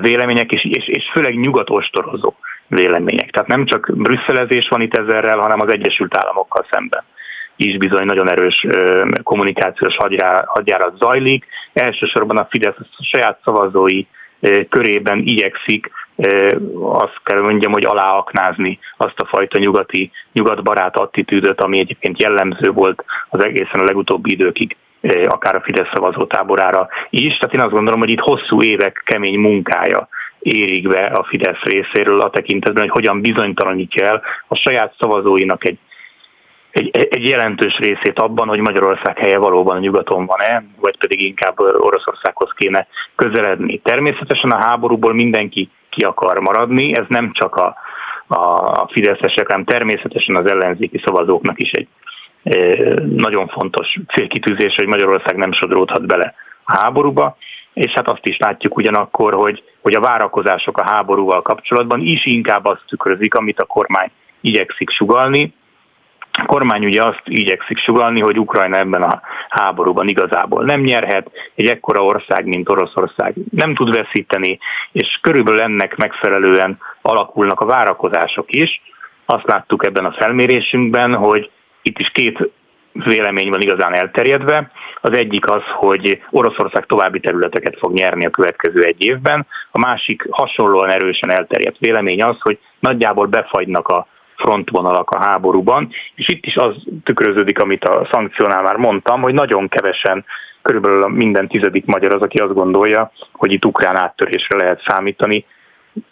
vélemények, és, és, és főleg nyugatostorozó vélemények. Tehát nem csak brüsszelezés van itt ezerrel, hanem az Egyesült Államokkal szemben is bizony nagyon erős kommunikációs hadjárat zajlik. Elsősorban a Fidesz a saját szavazói körében igyekszik azt kell mondjam, hogy aláaknázni azt a fajta nyugati, nyugatbarát attitűdöt, ami egyébként jellemző volt az egészen a legutóbbi időkig akár a Fidesz szavazótáborára is. Tehát én azt gondolom, hogy itt hosszú évek kemény munkája érik be a Fidesz részéről a tekintetben, hogy hogyan bizonytalanítja el a saját szavazóinak egy, egy, egy jelentős részét abban, hogy Magyarország helye valóban a nyugaton van-e, vagy pedig inkább Oroszországhoz kéne közeledni. Természetesen a háborúból mindenki ki akar maradni, ez nem csak a, a fideszesek, hanem természetesen az ellenzéki szavazóknak is egy nagyon fontos célkitűzés, hogy Magyarország nem sodródhat bele a háborúba, és hát azt is látjuk ugyanakkor, hogy, hogy a várakozások a háborúval kapcsolatban is inkább azt tükrözik, amit a kormány igyekszik sugalni. A kormány ugye azt igyekszik sugalni, hogy Ukrajna ebben a háborúban igazából nem nyerhet, egy ekkora ország, mint Oroszország nem tud veszíteni, és körülbelül ennek megfelelően alakulnak a várakozások is. Azt láttuk ebben a felmérésünkben, hogy itt is két vélemény van igazán elterjedve. Az egyik az, hogy Oroszország további területeket fog nyerni a következő egy évben. A másik hasonlóan erősen elterjedt vélemény az, hogy nagyjából befagynak a frontvonalak a háborúban, és itt is az tükröződik, amit a szankciónál már mondtam, hogy nagyon kevesen, körülbelül minden tizedik magyar az, aki azt gondolja, hogy itt ukrán áttörésre lehet számítani,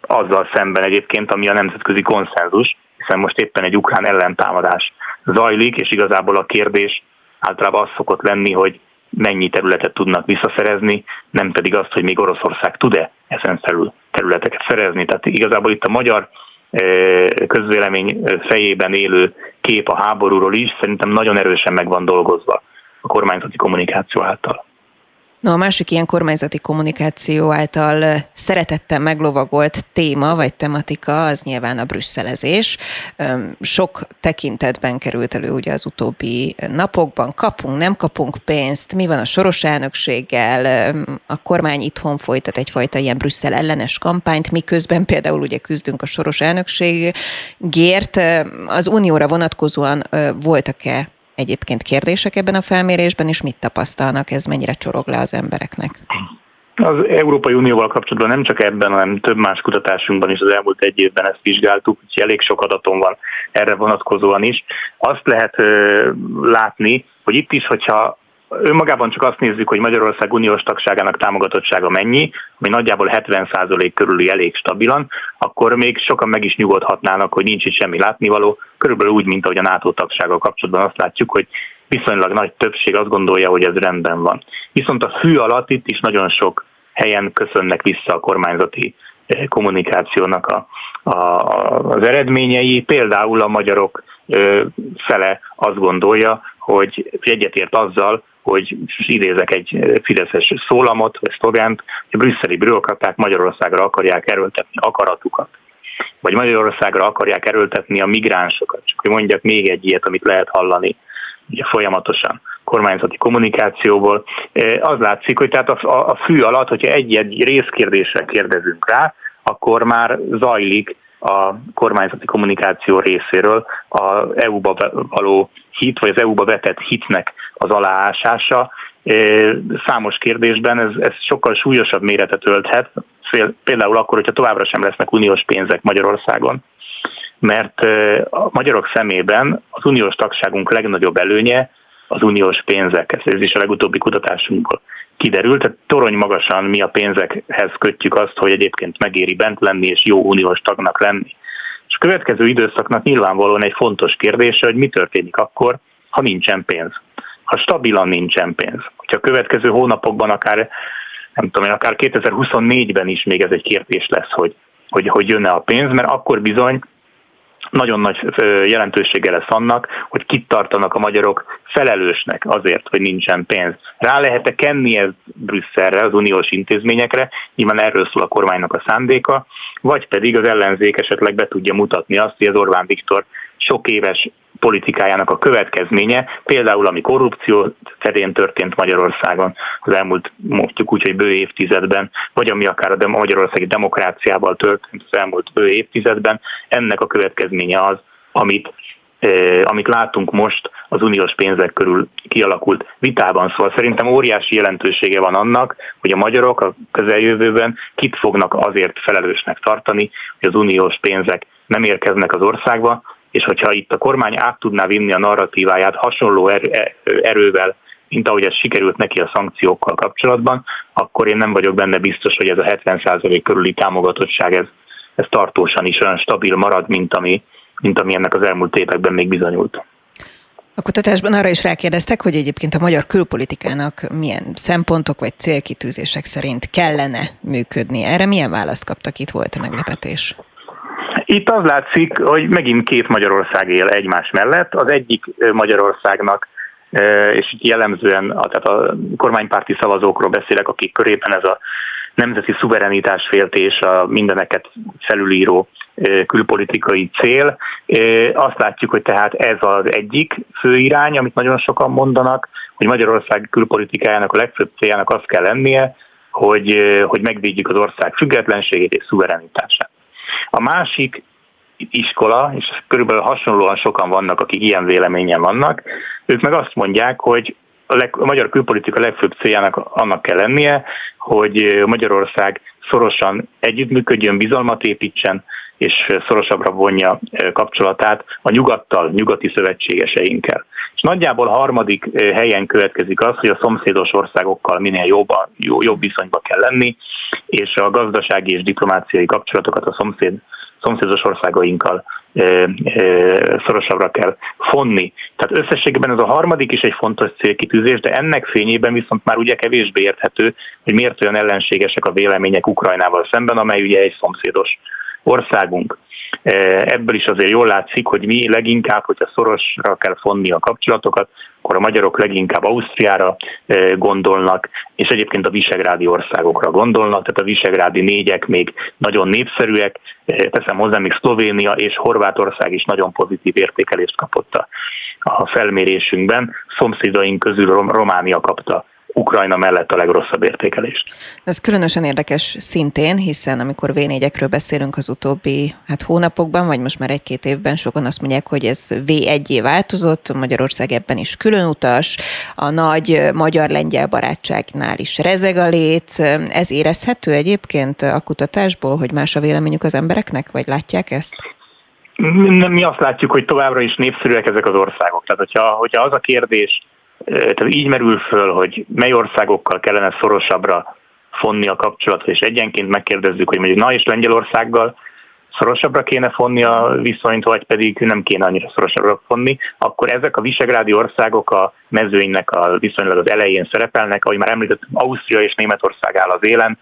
azzal szemben egyébként, ami a nemzetközi konszenzus, hiszen most éppen egy ukrán ellentámadás zajlik, és igazából a kérdés általában az szokott lenni, hogy mennyi területet tudnak visszaszerezni, nem pedig azt, hogy még Oroszország tud-e ezen felül területeket szerezni. Tehát igazából itt a magyar eh, közvélemény fejében élő kép a háborúról is szerintem nagyon erősen meg van dolgozva a kormányzati kommunikáció által. No, a másik ilyen kormányzati kommunikáció által szeretettem meglovagolt téma vagy tematika az nyilván a brüsszelezés. Sok tekintetben került elő ugye az utóbbi napokban. Kapunk, nem kapunk pénzt, mi van a soros elnökséggel, a kormány itthon folytat egyfajta ilyen Brüsszel ellenes kampányt, miközben például ugye küzdünk a soros elnökségért. Az unióra vonatkozóan voltak-e egyébként kérdések ebben a felmérésben, és mit tapasztalnak, ez mennyire csorog le az embereknek? Az Európai Unióval kapcsolatban nem csak ebben, hanem több más kutatásunkban is az elmúlt egy évben ezt vizsgáltuk, úgyhogy elég sok adatom van erre vonatkozóan is. Azt lehet látni, hogy itt is, hogyha önmagában csak azt nézzük, hogy Magyarország uniós tagságának támogatottsága mennyi, ami nagyjából 70% körüli elég stabilan, akkor még sokan meg is nyugodhatnának, hogy nincs itt semmi látnivaló, körülbelül úgy, mint ahogy a NATO tagsággal kapcsolatban azt látjuk, hogy viszonylag nagy többség azt gondolja, hogy ez rendben van. Viszont a fű alatt itt is nagyon sok helyen köszönnek vissza a kormányzati eh, kommunikációnak a, a, az eredményei. Például a magyarok eh, fele azt gondolja, hogy egyetért azzal, hogy idézek egy fideszes szólamot, vagy szlogánt, hogy a brüsszeli bürokraták Magyarországra akarják erőltetni akaratukat vagy Magyarországra akarják erőltetni a migránsokat. Csak hogy mondjak még egy ilyet, amit lehet hallani ugye folyamatosan kormányzati kommunikációból. Az látszik, hogy tehát a, a fű alatt, hogyha egy-egy részkérdésre kérdezünk rá, akkor már zajlik a kormányzati kommunikáció részéről a EU-ba való hit, vagy az EU-ba vetett hitnek az aláásása. Számos kérdésben ez, ez sokkal súlyosabb méretet ölthet, például akkor, hogyha továbbra sem lesznek uniós pénzek Magyarországon, mert a magyarok szemében az uniós tagságunk legnagyobb előnye az uniós pénzek. Ez is a legutóbbi kutatásunkból kiderült. Tehát torony magasan mi a pénzekhez kötjük azt, hogy egyébként megéri bent lenni és jó uniós tagnak lenni. És a következő időszaknak nyilvánvalóan egy fontos kérdése, hogy mi történik akkor, ha nincsen pénz. Ha stabilan nincsen pénz. Hogyha a következő hónapokban akár nem tudom én, akár 2024-ben is még ez egy kérdés lesz, hogy, hogy, hogy jönne a pénz, mert akkor bizony nagyon nagy jelentősége lesz annak, hogy kit tartanak a magyarok felelősnek azért, hogy nincsen pénz. Rá lehet-e kenni ez Brüsszelre, az uniós intézményekre, nyilván erről szól a kormánynak a szándéka, vagy pedig az ellenzék esetleg be tudja mutatni azt, hogy az Orbán Viktor sok éves politikájának a következménye, például ami korrupció terén történt Magyarországon az elmúlt, mondjuk úgy, hogy bő évtizedben, vagy ami akár a magyarországi demokráciával történt az elmúlt bő évtizedben, ennek a következménye az, amit amit látunk most az uniós pénzek körül kialakult vitában. Szóval szerintem óriási jelentősége van annak, hogy a magyarok a közeljövőben kit fognak azért felelősnek tartani, hogy az uniós pénzek nem érkeznek az országba, és hogyha itt a kormány át tudná vinni a narratíváját hasonló e, erővel, mint ahogy ez sikerült neki a szankciókkal kapcsolatban, akkor én nem vagyok benne biztos, hogy ez a 70% körüli támogatottság ez, ez tartósan is olyan stabil marad, mint ami, mint ami ennek az elmúlt években még bizonyult. A kutatásban arra is rákérdeztek, hogy egyébként a magyar külpolitikának milyen szempontok vagy célkitűzések szerint kellene működni. Erre milyen választ kaptak? Itt volt a meglepetés. Itt az látszik, hogy megint két Magyarország él egymás mellett. Az egyik Magyarországnak és itt jellemzően tehát a kormánypárti szavazókról beszélek, akik körében ez a nemzeti szuverenitás féltés, a mindeneket felülíró külpolitikai cél. Azt látjuk, hogy tehát ez az egyik fő irány, amit nagyon sokan mondanak, hogy Magyarország külpolitikájának a legfőbb céljának az kell lennie, hogy, hogy megvédjük az ország függetlenségét és szuverenitását. A másik iskola, és körülbelül hasonlóan sokan vannak, akik ilyen véleményen vannak, ők meg azt mondják, hogy a, leg, a magyar külpolitika legfőbb céljának annak kell lennie, hogy Magyarország szorosan együttműködjön, bizalmat építsen, és szorosabbra vonja kapcsolatát a nyugattal, nyugati szövetségeseinkkel. És nagyjából harmadik helyen következik az, hogy a szomszédos országokkal minél jobb, jobb viszonyba kell lenni, és a gazdasági és diplomáciai kapcsolatokat a szomszéd szomszédos országainkkal szorosabbra kell fonni. Tehát összességében ez a harmadik is egy fontos célkitűzés, de ennek fényében viszont már ugye kevésbé érthető, hogy miért olyan ellenségesek a vélemények Ukrajnával szemben, amely ugye egy szomszédos országunk. Ebből is azért jól látszik, hogy mi leginkább, hogyha szorosra kell fonni a kapcsolatokat, akkor a magyarok leginkább Ausztriára gondolnak, és egyébként a visegrádi országokra gondolnak, tehát a visegrádi négyek még nagyon népszerűek, teszem hozzá, még Szlovénia és Horvátország is nagyon pozitív értékelést kapott a, a felmérésünkben, szomszédaink közül Románia kapta Ukrajna mellett a legrosszabb értékelést. Ez különösen érdekes szintén, hiszen amikor v beszélünk az utóbbi hát hónapokban, vagy most már egy-két évben, sokan azt mondják, hogy ez V1-é változott, Magyarország ebben is külön utas, a nagy magyar-lengyel barátságnál is rezeg a lét. Ez érezhető egyébként a kutatásból, hogy más a véleményük az embereknek, vagy látják ezt? Mi azt látjuk, hogy továbbra is népszerűek ezek az országok. Tehát, hogyha, hogyha az a kérdés, tehát így merül föl, hogy mely országokkal kellene szorosabbra fonni a kapcsolatot, és egyenként megkérdezzük, hogy mondjuk na és Lengyelországgal szorosabbra kéne fonni a viszonyt, vagy pedig nem kéne annyira szorosabbra fonni, akkor ezek a visegrádi országok a mezőnynek a viszonylag az elején szerepelnek, ahogy már említettem, Ausztria és Németország áll az élen,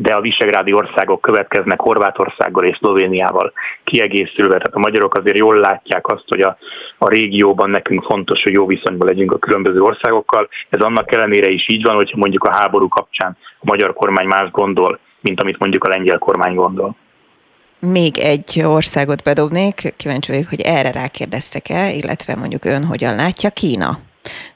de a visegrádi országok következnek Horvátországgal és Szlovéniával kiegészülve. Tehát a magyarok azért jól látják azt, hogy a, a régióban nekünk fontos, hogy jó viszonyban legyünk a különböző országokkal. Ez annak ellenére is így van, hogyha mondjuk a háború kapcsán a magyar kormány más gondol, mint amit mondjuk a lengyel kormány gondol. Még egy országot bedobnék, kíváncsi vagyok, hogy erre rákérdeztek-e, illetve mondjuk ön hogyan látja Kína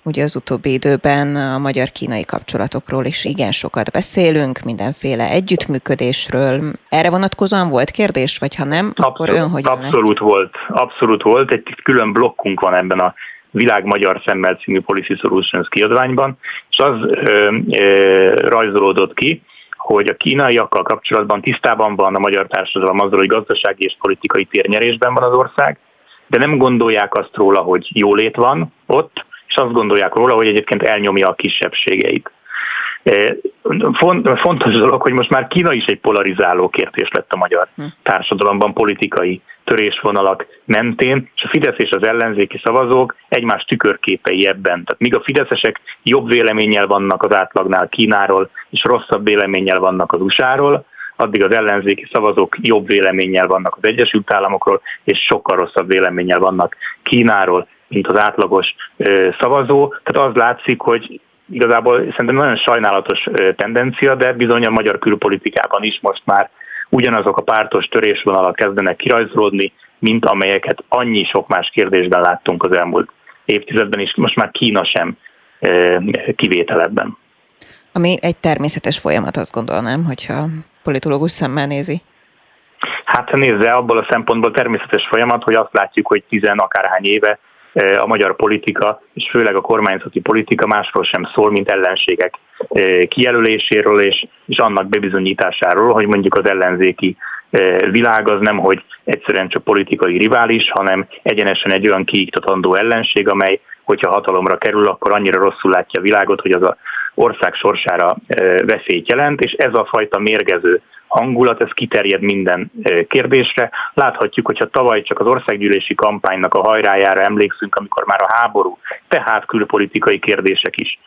Ugye az utóbbi időben a magyar-kínai kapcsolatokról is igen sokat beszélünk, mindenféle együttműködésről. Erre vonatkozóan volt kérdés, vagy ha nem, abszolút, akkor ön hogyan Abszolút lett? volt, abszolút volt. Egy külön blokkunk van ebben a Világ Magyar Szemmel című Policy Solutions kiadványban, és az ö, ö, rajzolódott ki, hogy a kínaiakkal kapcsolatban tisztában van a magyar társadalom azzal, hogy gazdasági és politikai térnyerésben van az ország, de nem gondolják azt róla, hogy jólét van ott, és azt gondolják róla, hogy egyébként elnyomja a kisebbségeit. Fontos dolog, hogy most már Kína is egy polarizáló kérdés lett a magyar hm. társadalomban politikai törésvonalak mentén, és a Fidesz és az ellenzéki szavazók egymás tükörképei ebben. Tehát míg a fideszesek jobb véleménnyel vannak az átlagnál Kínáról, és rosszabb véleménnyel vannak az USA-ról, addig az ellenzéki szavazók jobb véleménnyel vannak az Egyesült Államokról, és sokkal rosszabb véleménnyel vannak Kínáról, mint az átlagos szavazó. Tehát az látszik, hogy igazából szerintem nagyon sajnálatos tendencia, de bizony a magyar külpolitikában is most már ugyanazok a pártos törésvonalak kezdenek kirajzolódni, mint amelyeket annyi sok más kérdésben láttunk az elmúlt évtizedben, és most már Kína sem kivételebben. Ami egy természetes folyamat, azt gondolnám, hogyha politológus szemmel nézi. Hát nézze, abból a szempontból természetes folyamat, hogy azt látjuk, hogy tizen akárhány éve a magyar politika, és főleg a kormányzati politika másról sem szól, mint ellenségek kijelöléséről és, és annak bebizonyításáról, hogy mondjuk az ellenzéki világ az nem, hogy egyszerűen csak politikai rivális, hanem egyenesen egy olyan kiiktatandó ellenség, amely, hogyha hatalomra kerül, akkor annyira rosszul látja a világot, hogy az a ország sorsára veszélyt jelent, és ez a fajta mérgező hangulat, ez kiterjed minden kérdésre. Láthatjuk, hogyha tavaly csak az országgyűlési kampánynak a hajrájára emlékszünk, amikor már a háború, tehát külpolitikai kérdések is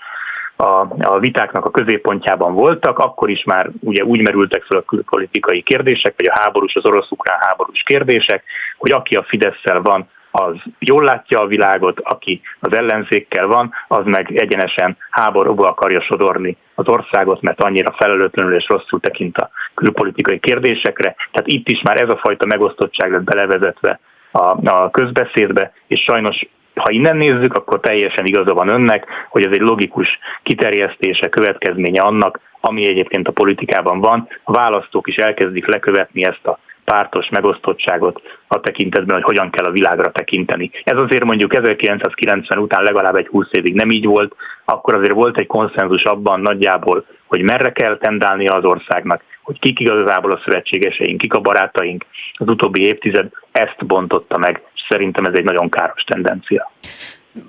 a, a vitáknak a középpontjában voltak, akkor is már ugye úgy merültek fel a külpolitikai kérdések, vagy a háborús, az orosz-ukrán háborús kérdések, hogy aki a Fideszsel van, az jól látja a világot, aki az ellenzékkel van, az meg egyenesen háborúba akarja sodorni az országot, mert annyira felelőtlenül és rosszul tekint a külpolitikai kérdésekre. Tehát itt is már ez a fajta megosztottság lett belevezetve a, a közbeszédbe, és sajnos ha innen nézzük, akkor teljesen igaza van önnek, hogy ez egy logikus kiterjesztése, következménye annak, ami egyébként a politikában van. A választók is elkezdik lekövetni ezt a pártos megosztottságot a tekintetben, hogy hogyan kell a világra tekinteni. Ez azért mondjuk 1990 után legalább egy 20 évig nem így volt, akkor azért volt egy konszenzus abban nagyjából, hogy merre kell tendálnia az országnak, hogy kik igazából a szövetségeseink, kik a barátaink. Az utóbbi évtized ezt bontotta meg, és szerintem ez egy nagyon káros tendencia.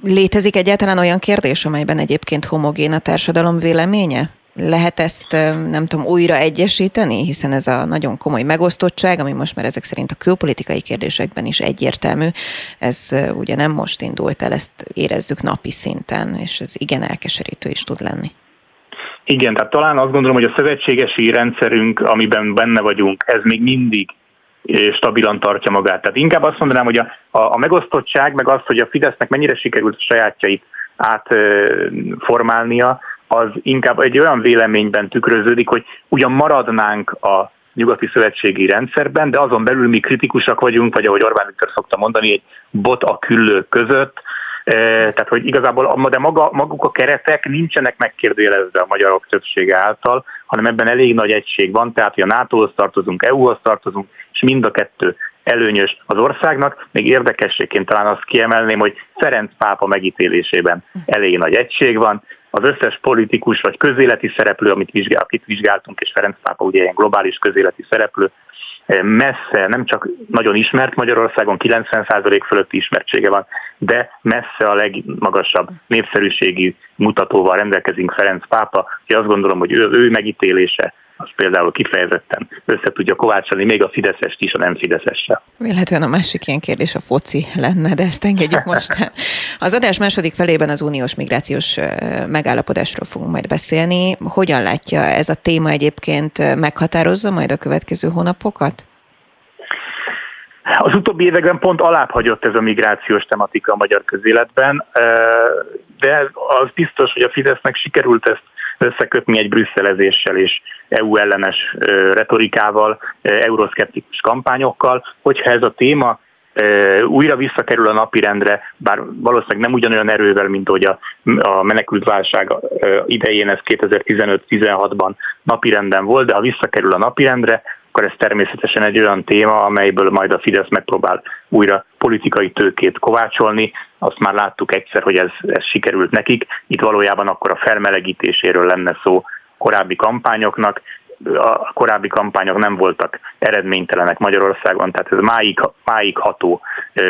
Létezik egyáltalán olyan kérdés, amelyben egyébként homogén a társadalom véleménye? Lehet ezt, nem tudom, újra egyesíteni, hiszen ez a nagyon komoly megosztottság, ami most már ezek szerint a külpolitikai kérdésekben is egyértelmű, ez ugye nem most indult el, ezt érezzük napi szinten, és ez igen elkeserítő is tud lenni. Igen, tehát talán azt gondolom, hogy a szövetségesi rendszerünk, amiben benne vagyunk, ez még mindig stabilan tartja magát. Tehát inkább azt mondanám, hogy a, a, a megosztottság, meg az, hogy a Fidesznek mennyire sikerült a sajátjait átformálnia, az inkább egy olyan véleményben tükröződik, hogy ugyan maradnánk a nyugati szövetségi rendszerben, de azon belül mi kritikusak vagyunk, vagy ahogy Orbán Viktor szokta mondani, egy bot a küllők között, e, tehát, hogy igazából de maga, maguk a keretek nincsenek megkérdőjelezve a magyarok többsége által, hanem ebben elég nagy egység van, tehát hogy a NATO-hoz tartozunk, EU-hoz tartozunk, és mind a kettő előnyös az országnak. Még érdekességként talán azt kiemelném, hogy Ferenc pápa megítélésében elég nagy egység van, az összes politikus vagy közéleti szereplő, amit vizsgál, akit vizsgáltunk, és Ferenc pápa ugye ilyen globális közéleti szereplő, eh, messze, nem csak nagyon ismert Magyarországon, 90% fölötti ismertsége van, de messze a legmagasabb népszerűségi mutatóval rendelkezünk Ferenc pápa, hogy azt gondolom, hogy ő, ő megítélése az például kifejezetten össze tudja kovácsolni még a Fideszest is a nem Fideszessel. Véletlenül a másik ilyen kérdés a foci lenne, de ezt engedjük most. Az adás második felében az uniós migrációs megállapodásról fogunk majd beszélni. Hogyan látja ez a téma egyébként meghatározza majd a következő hónapokat? Az utóbbi években pont alább hagyott ez a migrációs tematika a magyar közéletben, de az biztos, hogy a Fidesznek sikerült ezt összekötni egy brüsszelezéssel és EU ellenes retorikával, euroszkeptikus kampányokkal, hogyha ez a téma újra visszakerül a napirendre, bár valószínűleg nem ugyanolyan erővel, mint hogy a, a menekültválság idején ez 2015-16-ban napirenden volt, de ha visszakerül a napirendre, akkor ez természetesen egy olyan téma, amelyből majd a Fidesz megpróbál újra politikai tőkét kovácsolni. Azt már láttuk egyszer, hogy ez, ez sikerült nekik. Itt valójában akkor a felmelegítéséről lenne szó korábbi kampányoknak. A korábbi kampányok nem voltak eredménytelenek Magyarországon, tehát ez máig, máig ható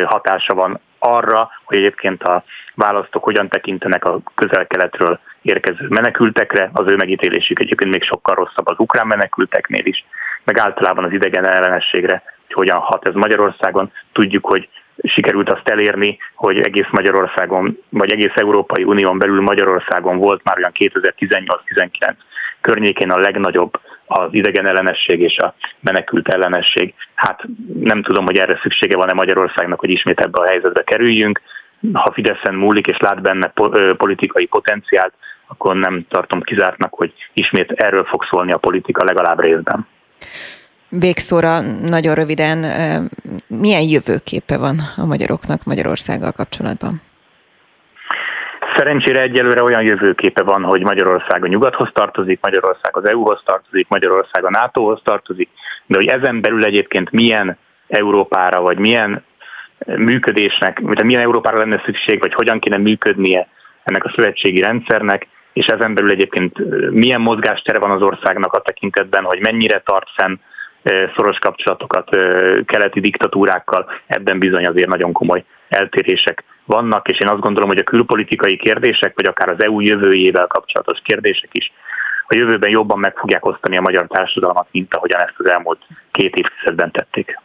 hatása van arra, hogy egyébként a választók hogyan tekintenek a közel-keletről érkező menekültekre, az ő megítélésük egyébként még sokkal rosszabb az ukrán menekülteknél is, meg általában az idegen ellenességre, hogy hogyan hat ez Magyarországon. Tudjuk, hogy sikerült azt elérni, hogy egész Magyarországon, vagy egész Európai Unión belül Magyarországon volt már olyan 2018-19 környékén a legnagyobb az idegen ellenesség és a menekült ellenesség. Hát nem tudom, hogy erre szüksége van-e Magyarországnak, hogy ismét ebbe a helyzetbe kerüljünk. Ha Fideszen múlik és lát benne politikai potenciált, akkor nem tartom kizártnak, hogy ismét erről fog szólni a politika legalább részben. Végszóra nagyon röviden, milyen jövőképe van a magyaroknak Magyarországgal kapcsolatban? Szerencsére egyelőre olyan jövőképe van, hogy Magyarország a nyugathoz tartozik, Magyarország az EU-hoz tartozik, Magyarország a NATO-hoz tartozik, de hogy ezen belül egyébként milyen Európára, vagy milyen működésnek, vagy milyen Európára lenne szükség, vagy hogyan kéne működnie ennek a szövetségi rendszernek, és ezen belül egyébként milyen mozgástere van az országnak a tekintetben, hogy mennyire tart fenn szoros kapcsolatokat keleti diktatúrákkal, ebben bizony azért nagyon komoly eltérések vannak, és én azt gondolom, hogy a külpolitikai kérdések, vagy akár az EU jövőjével kapcsolatos kérdések is a jövőben jobban meg fogják osztani a magyar társadalmat, mint ahogyan ezt az elmúlt két évtizedben tették.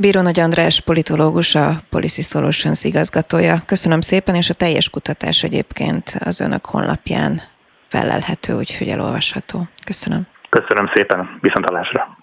Bíró Nagy András, politológus, a Policy Solutions igazgatója. Köszönöm szépen, és a teljes kutatás egyébként az önök honlapján felelhető, úgyhogy elolvasható. Köszönöm. Köszönöm szépen, viszontalásra.